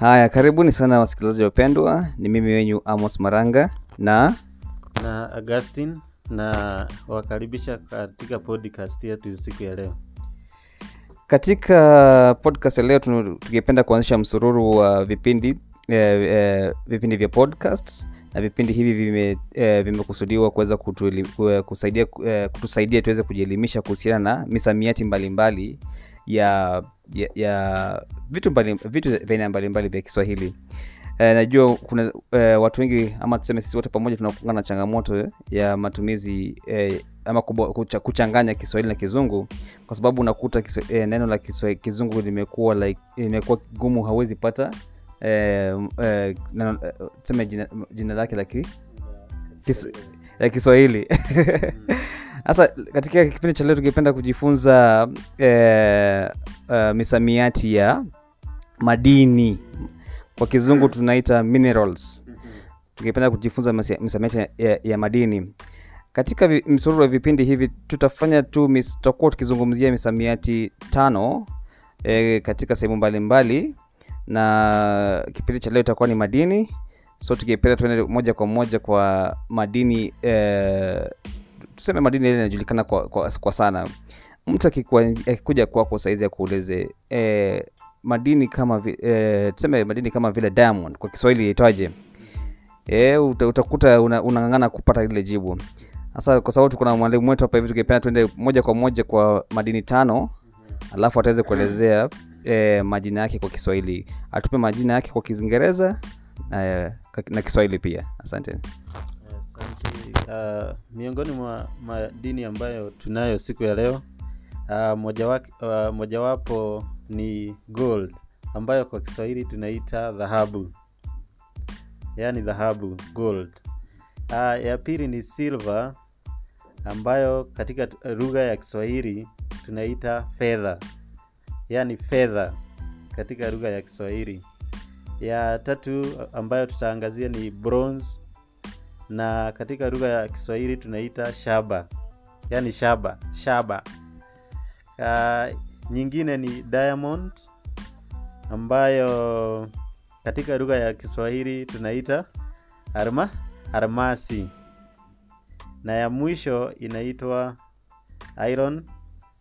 haya karibuni sana wasikilizaji wapendwa ni mimi wenyu amos maranga na na Augustine na wakaribisha katika podcast yetu siku ya leo. katika podcast ya leo tungependa kuanzisha msururu wa vipindi eh, eh, vipindi vya podcast na vipindi hivi vime, eh, vimekusudiwa kuweza kutusaidia, eh, kutusaidia tuweze kujielimisha kuhusiana na misamiati mbalimbali ya ya, ya vitu mbali, vitu vya aina mbalimbali vya kiswahili. Eh, najua kuna eh, watu wengi ama tuseme sisi wote pamoja tunakuanga na changamoto ya matumizi eh, ama kucha, kuchanganya kiswahili na kizungu kwa sababu unakuta kiswa, eh, neno la Kiswahili kizungu limekuwa like limekuwa gumu hawezi pata eh, eh, neno, eh, tuseme jina, jina lake la kis, kiswahili sasa katika kipindi cha leo tungependa kujifunza eh, uh, misamiati ya madini. Kwa kizungu tunaita minerals. Tungependa kujifunza misamiati ya, ya, madini. Katika msururu wa vipindi hivi tutafanya tu tutakuwa tukizungumzia misamiati tano e, katika sehemu mbalimbali. Na kipindi cha leo itakuwa ni madini. So tungependa tuende moja kwa moja kwa madini e, tuseme madini ile inajulikana kwa, kwa, kwa sana. Mtu akikuja kwako saizi akuulize eh, madini kama vi, e, tuseme madini kama vile diamond kwa kiswahili yaitwaje? Eh, utakuta unang'ang'ana una- kupata ile jibu. Sasa kwa sababu tuko na mwalimu wetu hapa hivi tungependa tuende moja kwa moja kwa madini tano alafu ataweze kuelezea eh, majina yake kwa kiswahili. Atupe majina yake kwa kiingereza na, na kiswahili pia. Asante. Uh, miongoni mwa madini ambayo tunayo siku ya leo uh, mojawapo uh, moja ni gold ambayo kwa Kiswahili tunaita dhahabu, yaani dhahabu gold. Uh, ya pili ni silver ambayo katika t- lugha ya Kiswahili tunaita fedha, yaani fedha katika lugha ya Kiswahili. Ya tatu ambayo tutaangazia ni bronze na katika lugha ya Kiswahili tunaita shaba, yaani shaba shaba. Uh, nyingine ni diamond ambayo katika lugha ya Kiswahili tunaita arma armasi, na ya mwisho inaitwa iron,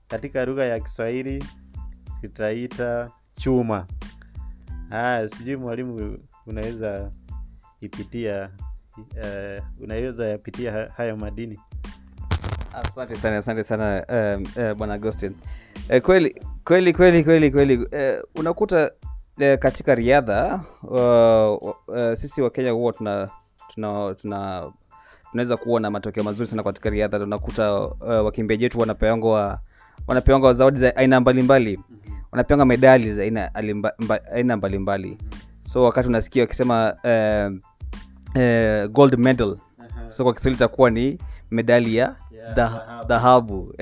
katika lugha ya Kiswahili tutaita chuma. Ah, sijui mwalimu unaweza ipitia uh, unaweza yapitia hayo madini. Asante sana asante sana um, uh, bwana agostin uh, kweli kweli kweli kweli kweli uh, unakuta uh, katika riadha uh, uh, sisi wakenya huwa tuna tuna tuna tunaweza kuona matokeo mazuri sana katika riadha. Unakuta uh, wakimbiaji wetu wanapeangwa wanapeangwa zawadi za aina mbalimbali. Wanapeangwa medali za aina alimba- mba- aina mbalimbali. So wakati unasikia wakisema uh, uh, gold medal. So kwa kiswahili itakuwa ni medali ya Ya dha- dhahabu.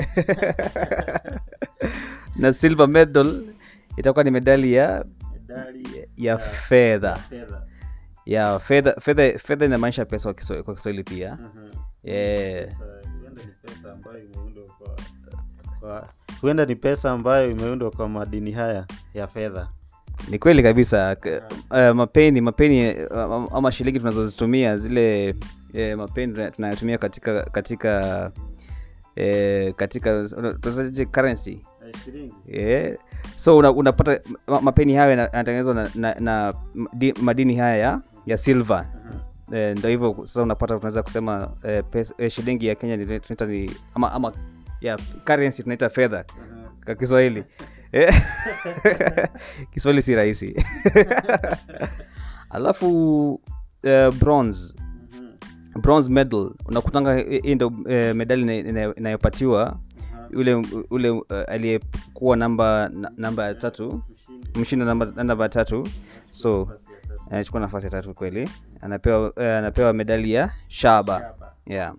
na silver medal itakuwa ni medali ya medali ya fedha. fedha. Ya fedha fedha fedha inamaanisha pesa kwa kiswahili pia. Yeah. kwa huenda ni pesa ambayo imeundwa kwa madini haya ya fedha ni kweli kabisa. Uh, mapeni mapeni uh, ama shilingi tunazozitumia zile uh, mapeni tuna- tunayotumia katika katika uh, katika uh, currency. Yeah. so una, unapata ma- mapeni hayo yanatengenezwa na, na, na di, madini haya ya, ya silver. Eh, ndo hivyo sasa unapata tunaweza kusema eh, pes, eh, shilingi ya kenya ni- tunaita ni ama ama ya currency tunaita fedha kwa kiswahili. Eh, kiswahili si rahisi. Alafu uh, bronze. Bronze medal. Unakutanga hii ndo eh, medali ina- ina- inayopatiwa ule ule uh, aliyekuwa namba namba ya tatu. Mshindo namba namba ya tatu. So anachukua nafasi ya tatu kweli. Anapewa uh, anapewa medali ya shaba. Yeah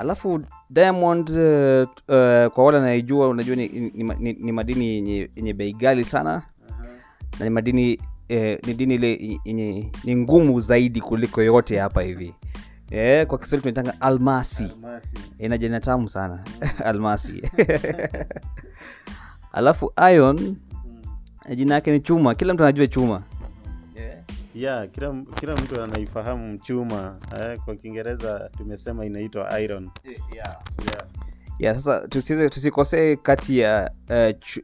alafu diamond uh, uh, kwa wale anaijua unajua ni, ni, ni, ni madini yenye, bei ghali sana. Na ni madini eh, ni dini ile yenye ni ngumu zaidi kuliko yote hapa hivi. Yeah, kwa kiswahili tunaitanga almasi. Ina jina tamu sana. Almasi. Alafu ion jina yake ni chuma. Kila mtu anajua chuma yeah kila, kila mtu anaifahamu chuma eh, kwa kiingereza tumesema inaitwa iron. Yeah. ya sasa tusiweze tusikosee kati ya uh, ch-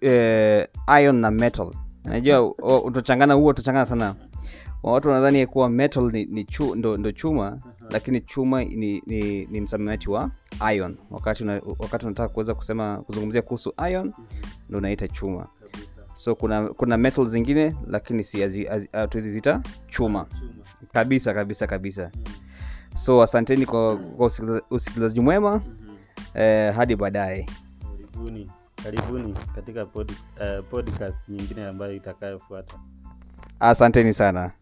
uh, iron na metal. Najua o- utachangana huo utachangana sana. Watu wanadhani kuwa metal ni, ni chu, ndo, ndo chuma lakini chuma ni, ni, ni msamiati wa ion wakati una, wakati unataka kuweza kusema kuzungumzia kuhusu ion ndo unaita chuma so kuna kuna metal zingine lakini si hatuwezi zita chuma. Kabisa kabisa kabisa. So asanteni kwa, kwa usikilizaji mwema. Eh, hadi baadaye. Karibuni karibuni katika pod, uh, podcast nyingine ambayo itakayofuata. Asanteni sana